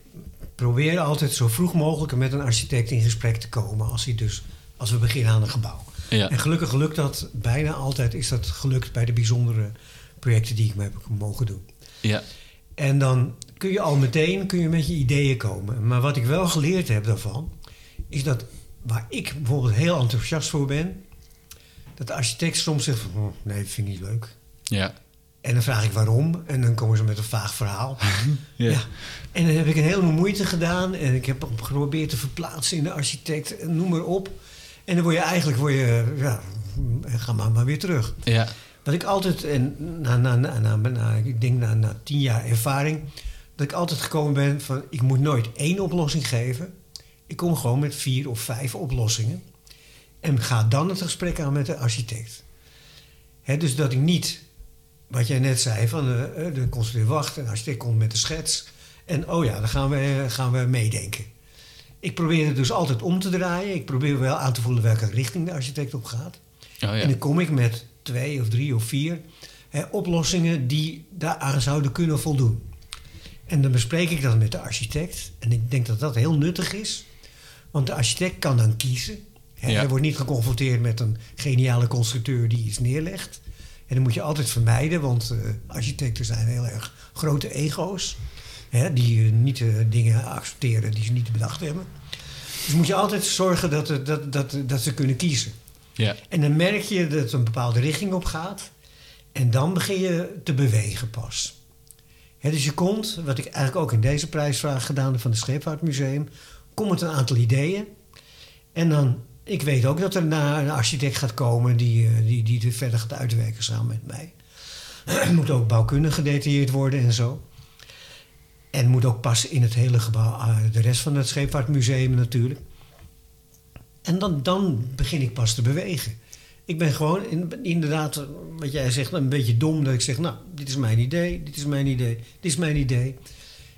probeer altijd zo vroeg mogelijk met een architect in gesprek te komen als, hij dus, als we beginnen aan een gebouw. Ja, En gelukkig lukt dat bijna altijd, is dat gelukt bij de bijzondere projecten die ik me heb mogen doen. ja, En dan kun je al meteen kun je met je ideeën komen. Maar wat ik wel geleerd heb daarvan, is dat waar ik bijvoorbeeld heel enthousiast voor ben, dat de architect soms zegt van, "Oh, nee, dat vind ik niet leuk. ja, En dan vraag ik waarom. En dan komen ze met een vaag verhaal. Ja. Ja. En dan heb ik een heleboel moeite gedaan. En ik heb geprobeerd te verplaatsen in de architect. Noem maar op. En dan word je eigenlijk, word je, ja, ga maar, maar weer terug. Ja. Dat ik altijd, en na, na, na, na, ik denk na, na tien jaar ervaring, dat ik altijd gekomen ben van, ik moet nooit één oplossing geven. Ik kom gewoon met vier of vijf oplossingen. En ga dan het gesprek aan met de architect. Dus dat ik niet, wat jij net zei, van eh, eh, de constructeur wacht en de architect komt met de schets. En oh ja, dan gaan we, gaan we meedenken. Ik probeer het dus altijd om te draaien. Ik probeer wel aan te voelen welke richting de architect op gaat. Oh ja. En dan kom ik met twee of drie of vier hè, oplossingen die daaraan zouden kunnen voldoen. En dan bespreek ik dat met de architect. En ik denk dat dat heel nuttig is. Want de architect kan dan kiezen. Hè, Ja. Hij wordt niet geconfronteerd met een geniale constructeur die iets neerlegt. En dat moet je altijd vermijden, want eh, architecten zijn heel erg grote ego's. Hè, die eh, niet eh, dingen accepteren die ze niet bedacht hebben. Dus moet je altijd zorgen dat, dat, dat, dat ze kunnen kiezen. ja. En dan merk je dat het een bepaalde richting op gaat. En dan begin je te bewegen pas. Hè, dus je komt, wat ik eigenlijk ook in deze prijsvraag gedaan heb van het Scheepvaartmuseum, komt met een aantal ideeën. En dan, ik weet ook dat er na een architect gaat komen die, eh, die, die het verder gaat uitwerken samen met mij. moet ook bouwkundig gedetailleerd worden en zo. En moet ook passen in het hele gebouw, eh, de rest van het Scheepvaartmuseum natuurlijk. En dan, dan begin ik pas te bewegen. Ik ben gewoon in- inderdaad, eh, wat jij zegt, een beetje dom. Dat ik zeg, nou, dit is mijn idee, dit is mijn idee, dit is mijn idee.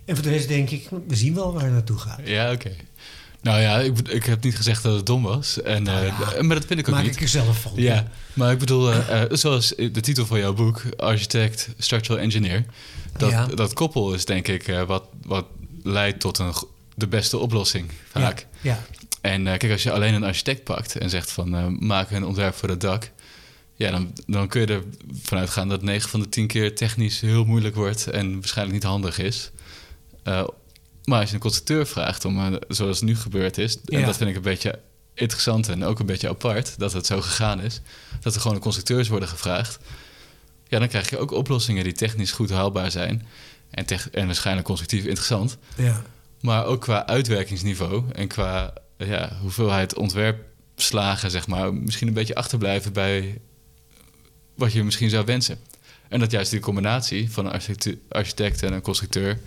En voor de rest denk ik, we zien wel waar het naartoe gaat. Ja, oké. Nou ja, ik, ik heb niet gezegd dat het dom was. En, Nou eh, ja, maar dat vind ik ook Maak niet. ik er zelf van. Ja, maar ik bedoel, eh, eh, zoals de titel van jouw boek, Architect, Structural Engineer. Dat, Ja. dat koppel is denk ik wat, wat leidt tot een, de beste oplossing vaak. Ja, En kijk, als je alleen een architect pakt en zegt van maak een ontwerp voor het dak. Ja, dan, dan kun je ervan uitgaan dat 9 van de 10 keer technisch heel moeilijk wordt en waarschijnlijk niet handig is. Maar als je een constructeur vraagt om, eh, zoals nu gebeurd is, en Ja. dat vind ik een beetje interessant en ook een beetje apart dat het zo gegaan is, dat er gewoon constructeurs worden gevraagd. Ja, dan krijg je ook oplossingen die technisch goed haalbaar zijn en, en waarschijnlijk constructief interessant. ja, Maar ook qua uitwerkingsniveau en qua ja, hoeveelheid ontwerpslagen, zeg maar, misschien een beetje achterblijven bij wat je misschien zou wensen. En dat juist die combinatie van een architect en een constructeur,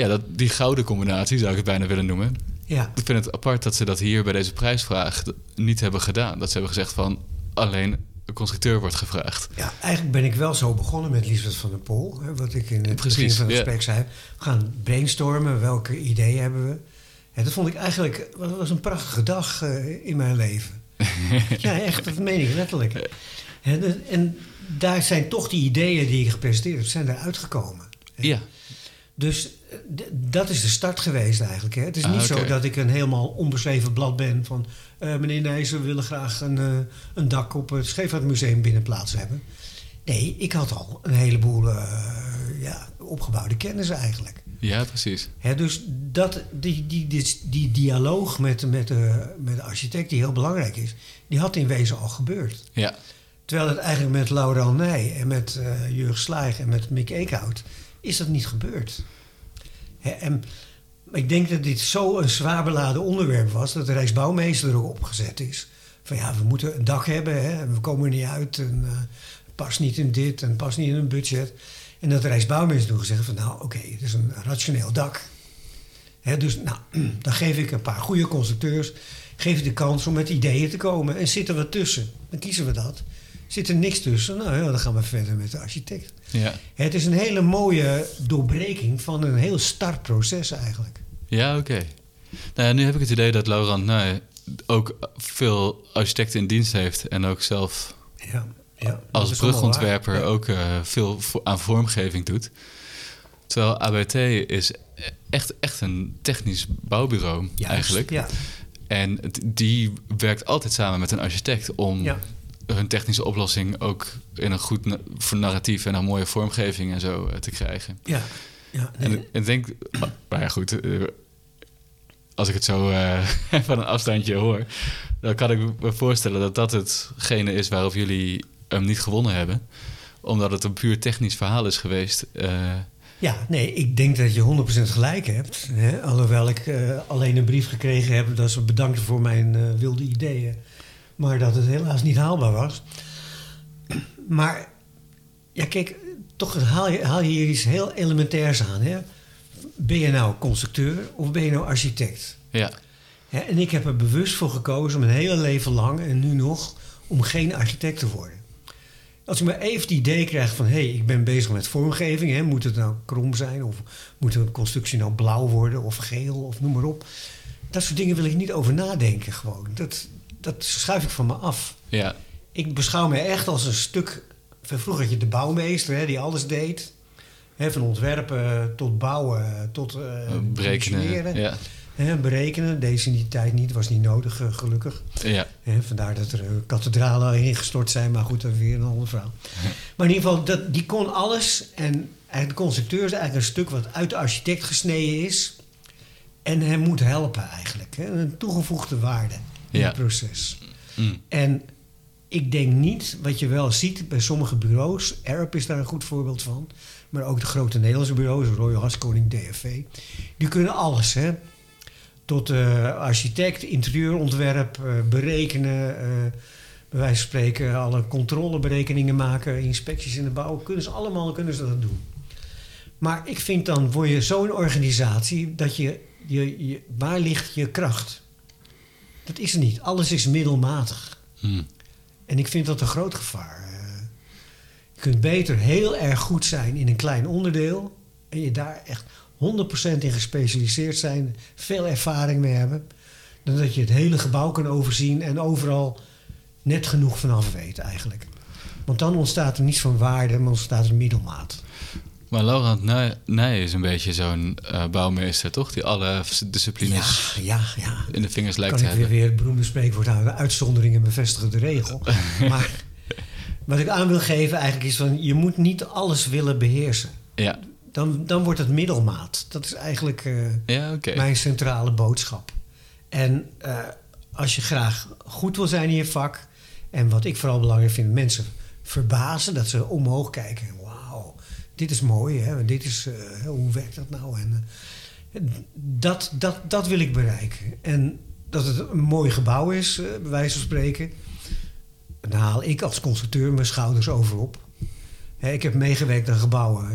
ja, dat, die gouden combinatie zou ik het bijna willen noemen. ja. Ik vind het apart dat ze dat hier bij deze prijsvraag niet hebben gedaan. Dat ze hebben gezegd van alleen een constructeur wordt gevraagd. Ja, eigenlijk ben ik wel zo begonnen met Lisbeth van der Pol. Hè, wat ik in het Precies, begin van het gesprek zei. We gaan brainstormen, welke ideeën hebben we. En dat vond ik eigenlijk dat was een prachtige dag eh, in mijn leven. ja, echt, dat meen ik letterlijk. Dat- en daar zijn toch die ideeën die ik gepresenteerd heb, zijn eruit gekomen. Ja, Dus eh, dat is de start geweest eigenlijk. Hè. Het is Ah, niet zo dat ik een helemaal onbeschreven blad ben van... eh, meneer Nijs, we willen graag een, eh, een dak op het Scheepvaartmuseum binnenplaats hebben. Nee, ik had al een heleboel ja, opgebouwde kennis eigenlijk. ja precies. Hè, dus dat, die, die, die, die dialoog met, met, de, met de architect, die heel belangrijk is... die had in wezen al gebeurd. Ja, Terwijl het eigenlijk met Laura Nij en met Jurg Slaag en met Mick Eekhout is dat niet gebeurd. En ik denk dat dit zo een zwaar beladen onderwerp was dat de Rijksbouwmeester er ook opgezet is. Van ja, we moeten een dak hebben, hè, we komen er niet uit en eh, het past niet in dit en past niet in een budget. En dat de Rijksbouwmeester toen gezegd van nou oké, het is een rationeel dak. Dus nou, dan geef ik een paar goede constructeurs geef de kans om met ideeën te komen. En zit er wat tussen, dan kiezen we dat. Zit er niks tussen, nou ja, dan gaan we verder met de architect. ja. Het is een hele mooie doorbreking van een heel start proces eigenlijk. Ja, oké. Nou ja, nu heb ik het idee dat Laurent nou, ook veel architecten in dienst heeft en ook zelf Ja, als brugontwerper waar. Ook eh, veel vo- aan vormgeving doet. Terwijl ABT is echt, echt een technisch bouwbureau Juist, eigenlijk. Ja, En die werkt altijd samen met een architect om Ja. Hun technische oplossing ook in een goed na- narratief en een mooie vormgeving en zo eh, te krijgen. ja, ja. En ik- denk, maar ja goed, eh, als ik het zo eh, van een afstandje hoor, dan kan ik me voorstellen dat dat hetgene is waarop jullie hem niet gewonnen hebben. omdat het een puur technisch verhaal is geweest. Ja, nee, ik denk dat je 100% gelijk hebt. Hè? Alhoewel ik alleen een brief gekregen heb dat ze bedankten voor mijn wilde ideeën. Maar dat het helaas niet haalbaar was. Maar ja, kijk, toch haal je, haal je hier iets heel elementairs aan. Hè? Ben je nou constructeur of ben je nou architect? ja, Hè, en ik heb er bewust voor gekozen, mijn hele leven lang en nu nog, om geen architect te worden. Als ik maar even het idee krijg van, hé, hey, ik ben bezig met vormgeving, hè, moet het nou krom zijn of moet een constructie nou blauw worden of geel of noem maar op. Dat soort dingen wil ik niet over nadenken gewoon. Dat, dat schuif ik van me af. ja, Ik beschouw me echt als een stuk. Vroeger had je de bouwmeester hè, die alles deed. Hè, van ontwerpen tot bouwen tot eh berekenen. Ja, Hè, berekenen, deze in die tijd niet, was niet nodig, eh, gelukkig. ja, Hè, vandaar dat er kathedralen ingestort zijn, maar goed, dat is weer een ander verhaal. Maar in ieder geval, dat, die kon alles. En eigenlijk de constructeur is eigenlijk een stuk wat uit de architect gesneden is. En hem moet helpen eigenlijk. Hè, een toegevoegde waarde in Ja. het proces. Mm. En ik denk niet, wat je wel ziet bij sommige bureaus, ERP is daar een goed voorbeeld van, maar ook de grote Nederlandse bureaus, Royal Haskoning, DFV, die kunnen alles. Hè? Tot eh, architect, interieurontwerp, eh, berekenen, eh, bij wijze van spreken alle controleberekeningen maken, inspecties in de bouw, kunnen ze allemaal kunnen ze dat doen. Maar ik vind dan, word je zo'n organisatie, dat je, je, je, waar ligt je kracht? Dat is er niet. Alles is middelmatig. Mm. En ik vind dat een groot gevaar. Eh, je kunt beter heel erg goed zijn in een klein onderdeel. En je daar echt 100% in gespecialiseerd zijn. Veel ervaring mee hebben. Dan dat je het hele gebouw kan overzien en overal net genoeg vanaf weet eigenlijk. Want dan ontstaat er niets van waarde, maar ontstaat er middelmaat. Maar Laurent Nij, Nij is een beetje zo'n eh, bouwmeester, toch? Die alle disciplines Ja, ja, ja. in de vingers lijkt kan te ik weer, hebben. weer het beroemde spreekwoord aan. De uitzonderingen bevestigen de regel. maar wat ik aan wil geven eigenlijk is van... je moet niet alles willen beheersen. Ja, Dan, dan wordt het middelmaat. Dat is eigenlijk eh, ja mijn centrale boodschap. En eh, als je graag goed wil zijn in je vak... en wat ik vooral belangrijk vind... mensen verbazen, dat ze omhoog kijken. Dit is mooi, hè? dit is, eh, hoe werkt dat nou? En, eh, dat, dat, dat wil ik bereiken. En dat het een mooi gebouw is, eh, bij wijze van spreken... dan haal ik als constructeur mijn schouders over op. Hè, ik heb meegewerkt aan gebouwen.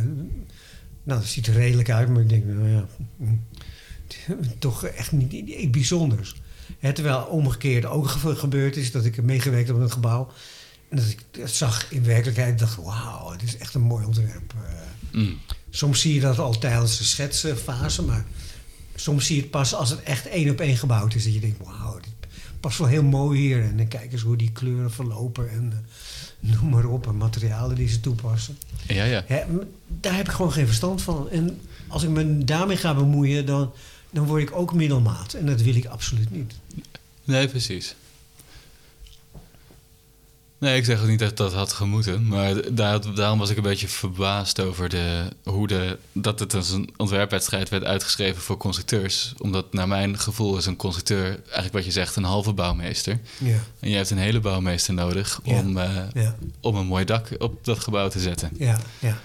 Nou, dat ziet er redelijk uit, maar ik denk, nou ja, toch echt niet, bijzonders. Terwijl omgekeerd ook ge- gebeurd is dat ik heb meegewerkt op een gebouw. En dat ik het zag in werkelijkheid en dacht, wauw, dit is echt een mooi ontwerp. Eh, Mm. soms zie je dat al tijdens de schetsfase, maar soms zie je het pas als het echt één op één gebouwd is. Dat je denkt, wauw, dit past wel heel mooi hier. En dan kijk eens hoe die kleuren verlopen en eh, noem maar op. En materialen die ze toepassen. Ja, ja. Daar heb ik gewoon geen verstand van. En als ik me daarmee ga bemoeien, dan, dan word ik ook middelmaat. En dat wil ik absoluut niet. Nee, precies. Nee, ik zeg ook niet dat dat had gemoeten. Maar daar, daarom was ik een beetje verbaasd over de, hoe de, dat het als een ontwerpwedstrijd werd uitgeschreven voor constructeurs. Omdat naar mijn gevoel is een constructeur, eigenlijk wat je zegt, een halve bouwmeester. Ja, En je hebt een hele bouwmeester nodig Ja. om, eh, ja, om een mooi dak op dat gebouw te zetten. ja. ja.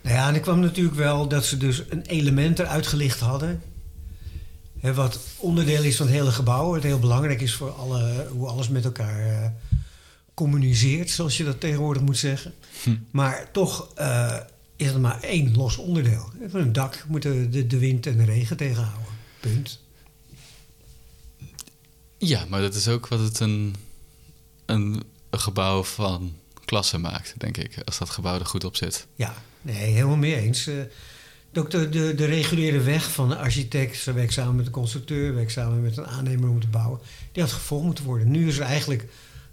Nou ja, en ik kwam natuurlijk wel dat ze dus een element eruit gelicht hadden. Hè, wat onderdeel is van het hele gebouw. Het heel belangrijk is voor alle, hoe alles met elkaar eh, communiceert, zoals je dat tegenwoordig moet zeggen. Hm. Maar toch eh, is er maar één los onderdeel. Van een dak moeten de, de wind en de regen tegenhouden. Punt. Ja, maar dat is ook wat het een, een, gebouw van klasse maakt, denk ik. Als dat gebouw er goed op zit. Ja, nee, helemaal mee eens. Eh, ook de, de, de reguliere weg van de architect, ze werkt samen met de constructeur, werkt samen met een aannemer om te bouwen, die had gevolgd moeten worden. Nu is er eigenlijk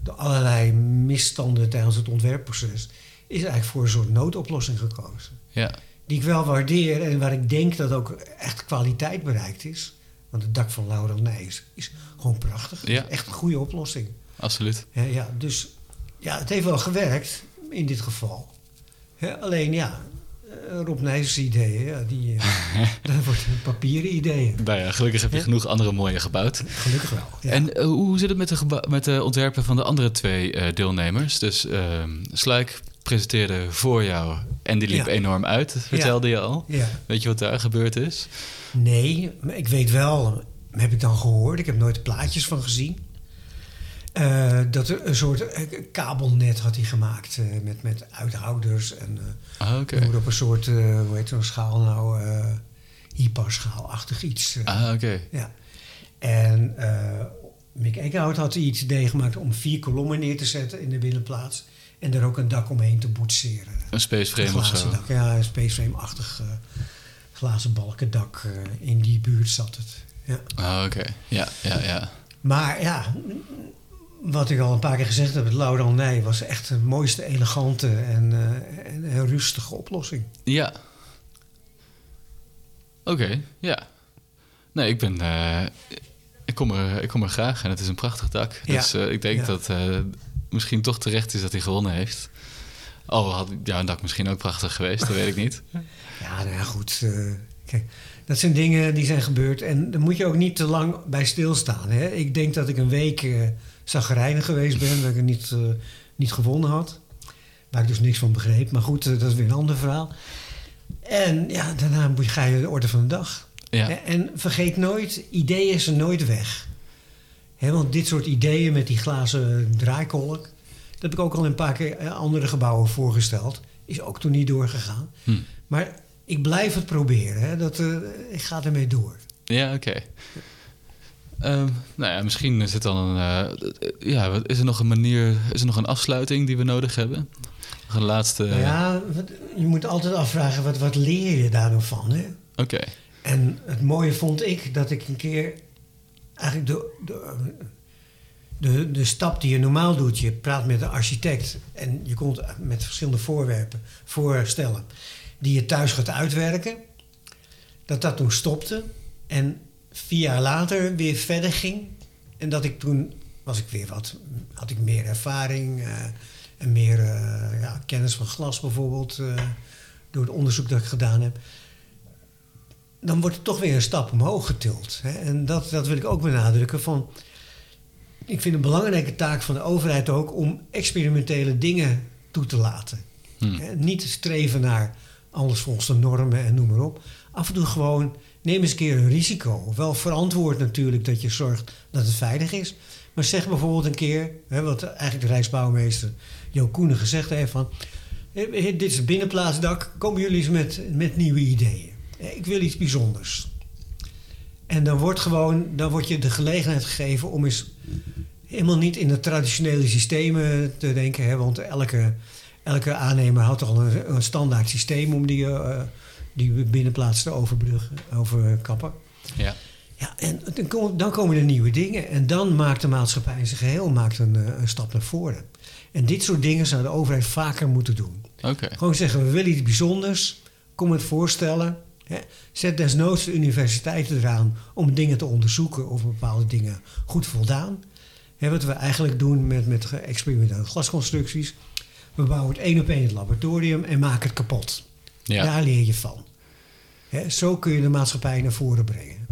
door allerlei misstanden tijdens het ontwerpproces, is eigenlijk voor een soort noodoplossing gekozen. Ja, Die ik wel waardeer en waar ik denk dat ook echt kwaliteit bereikt is. Want het dak van Laurel Nijs is gewoon prachtig. Ja. Echt een goede oplossing. absoluut. Ja, ja, dus ja, het heeft wel gewerkt in dit geval. Alleen ja, Rob Nijs' ideeën, ja, die, eh, dat wordt een papieren ideeën. Nou ja, gelukkig heb je genoeg andere mooie gebouwd. Gelukkig wel. Ja. En eh, hoe zit het met de, met de ontwerpen van de andere twee eh, deelnemers? Dus ehm Sluik presenteerde voor jou en die liep Ja. enorm uit, vertelde je al. Ja. Weet je wat daar gebeurd is? Nee, ik weet wel, heb ik dan gehoord, ik heb nooit plaatjes van gezien. Eh, dat er een soort eh, kabelnet had hij gemaakt eh, met, met uithouders en eh Ah, maar op een soort, hoe heet zo'n schaal nou, hyperschaalachtig iets. Ah, oké. Ja. En Mick Eckhout had iets idee gemaakt om vier kolommen neer te zetten in de binnenplaats. En er ook een dak omheen te boetseren. Een space frame Een of zo. dak, ja, een spaceframe-achtig glazen balkendak. in die buurt zat het. Ja. Ah, oké. Ja, ja, ja. Maar ja, wat ik al een paar keer gezegd heb, het Laurel was echt de mooiste, elegante en, eh, en, en rustige oplossing. Ja. Oké, ja. Nee, ik ben... eh, ik, kom er, ik kom er graag en het is een prachtig dak. Ja. Dus eh, ik denk Ja. dat misschien toch terecht is dat hij gewonnen heeft. Al had jouw dak misschien ook prachtig geweest, dat weet ik niet. Ja, nou ja, goed. kijk, dat zijn dingen die zijn gebeurd. En daar moet je ook niet te lang bij stilstaan. Hè? Ik denk dat ik een week zagrijnig geweest ben. Dat ik het niet, eh, niet gewonnen had. Waar ik dus niks van begreep. Maar goed, eh, dat is weer een ander verhaal. En ja, daarna ga je de orde van de dag. Ja, En vergeet nooit, ideeën zijn nooit weg. Hè, want dit soort ideeën met die glazen draaikolk... dat heb ik ook al een paar keer eh, andere gebouwen voorgesteld. Is ook toen niet doorgegaan. Hm. Maar ik blijf het proberen. Hè? Dat, ik ga ermee door. ja oké. Ehm, nou ja, misschien is het dan een... eh, ja, is er nog een manier... Is er nog een afsluiting die we nodig hebben? Nog een laatste... Nou ja, je moet altijd afvragen, wat, wat leer je daar nou van? Hè? Oké. En het mooie vond ik dat ik een keer... Eigenlijk de, de, de, de stap die je normaal doet... je praat met de architect... en je komt met verschillende voorwerpen voorstellen... die je thuis gaat uitwerken... dat dat toen stopte... en vier jaar later weer verder ging... en dat ik toen was ik weer wat... had ik meer ervaring... eh, en meer eh, ja, kennis van glas bijvoorbeeld... eh, door het onderzoek dat ik gedaan heb dan wordt het toch weer een stap omhoog getild. Hè? En dat, dat wil ik ook benadrukken. Van, ik vind een belangrijke taak van de overheid ook om experimentele dingen toe te laten. Hm. Hè? Niet streven naar alles volgens de normen en noem maar op. Af en toe gewoon neem eens een keer een risico. Wel verantwoord natuurlijk dat je zorgt dat het veilig is. Maar zeg bijvoorbeeld een keer, hè, wat eigenlijk de Rijksbouwmeester Jo Koenen gezegd heeft van... "Hé, hé, dit is het binnenplaatsdak, komen jullie eens met, met nieuwe ideeën. Ik wil iets bijzonders. En dan wordt gewoon, dan wordt je de gelegenheid gegeven om eens helemaal niet in de traditionele systemen te denken. Hè, want elke, elke aannemer had een, een standaard systeem om die, eh, die binnenplaats te overbruggen, overkappen. Ja. Ja, en dan komen, dan komen er nieuwe dingen. En dan maakt de maatschappij in zijn geheel maakt een, eh, een stap naar voren. En dit soort dingen zou de overheid vaker moeten doen. Oké. Gewoon zeggen, we willen iets bijzonders. Kom het voorstellen. Hè. Zet desnoods de universiteiten eraan om dingen te onderzoeken of bepaalde dingen goed voldaan. Hè, wat we eigenlijk doen met, met experimentele glasconstructies. We bouwen het één op één het laboratorium en maken het kapot. Ja. Daar leer je van. Zo kun je de maatschappij naar voren brengen.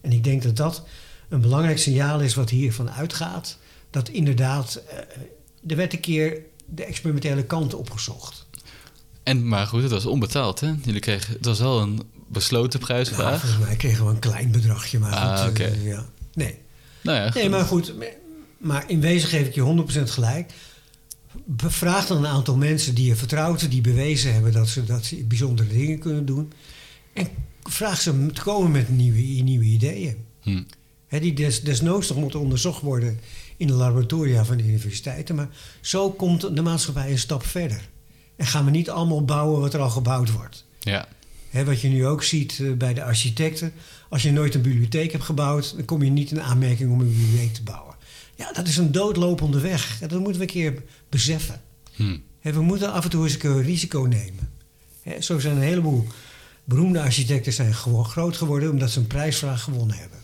En ik denk dat dat een belangrijk signaal is wat hiervan uitgaat. Dat inderdaad, eh, er werd een keer de experimentele kant opgezocht. En, maar goed, het was onbetaald, hè? Jullie kregen... Het was wel een besloten Nou, prijsvraag. volgens mij kregen we een klein bedragje, maar Ah, goed. oké. eh, ja. Nee. nou ja, nee, maar goed. Maar in wezen geef ik je 100% gelijk. Vraag dan een aantal mensen die je vertrouwt, die bewezen hebben dat ze, dat ze bijzondere dingen kunnen doen. En vraag ze te komen met nieuwe, nieuwe ideeën. Hm. Die des, desnoods nog moeten onderzocht worden in de laboratoria van de universiteiten. Maar zo komt de maatschappij een stap verder. En gaan we niet allemaal bouwen wat er al gebouwd wordt. Ja. Wat je nu ook ziet eh, bij de architecten. Als je nooit een bibliotheek hebt gebouwd, dan kom je niet in aanmerking om een bibliotheek te bouwen. Ja, dat is een doodlopende weg. Dat moeten we een keer beseffen. Hm. Hè, we moeten af en toe eens een keer een risico nemen. Zo zijn een heleboel beroemde architecten zijn gewoon groot geworden omdat ze een prijsvraag gewonnen hebben.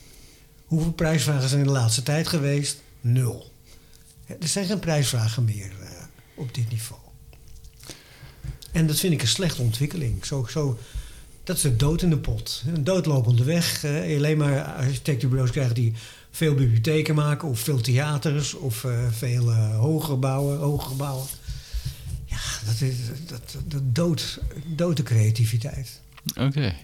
Hoeveel prijsvragen zijn in de laatste tijd geweest? Nul. Er zijn geen prijsvragen meer eh, op dit niveau. En dat vind ik een slechte ontwikkeling. Zo, zo, dat is de dood in de pot. Een doodlopende weg. eh, alleen maar architectenbureaus krijgen die veel bibliotheken maken... of veel theaters of eh, veel eh, hoge gebouwen, hoge gebouwen. Ja, dat, is, dat, dat doodt dood de creativiteit. Oké.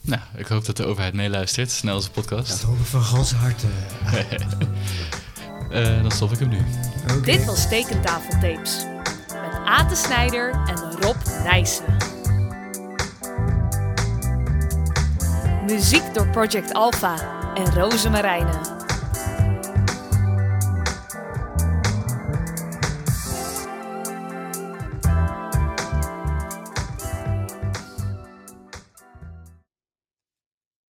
Nou, ik hoop dat de overheid meeluistert. Snel als podcast. Dat hoop ik van gans harte. Uh, dan stop ik hem nu. Okay. Dit was Tekentafeltapes. Met Ate Snijder en Rob Nijssen. Muziek door Project Alpha en Roze Marijnen.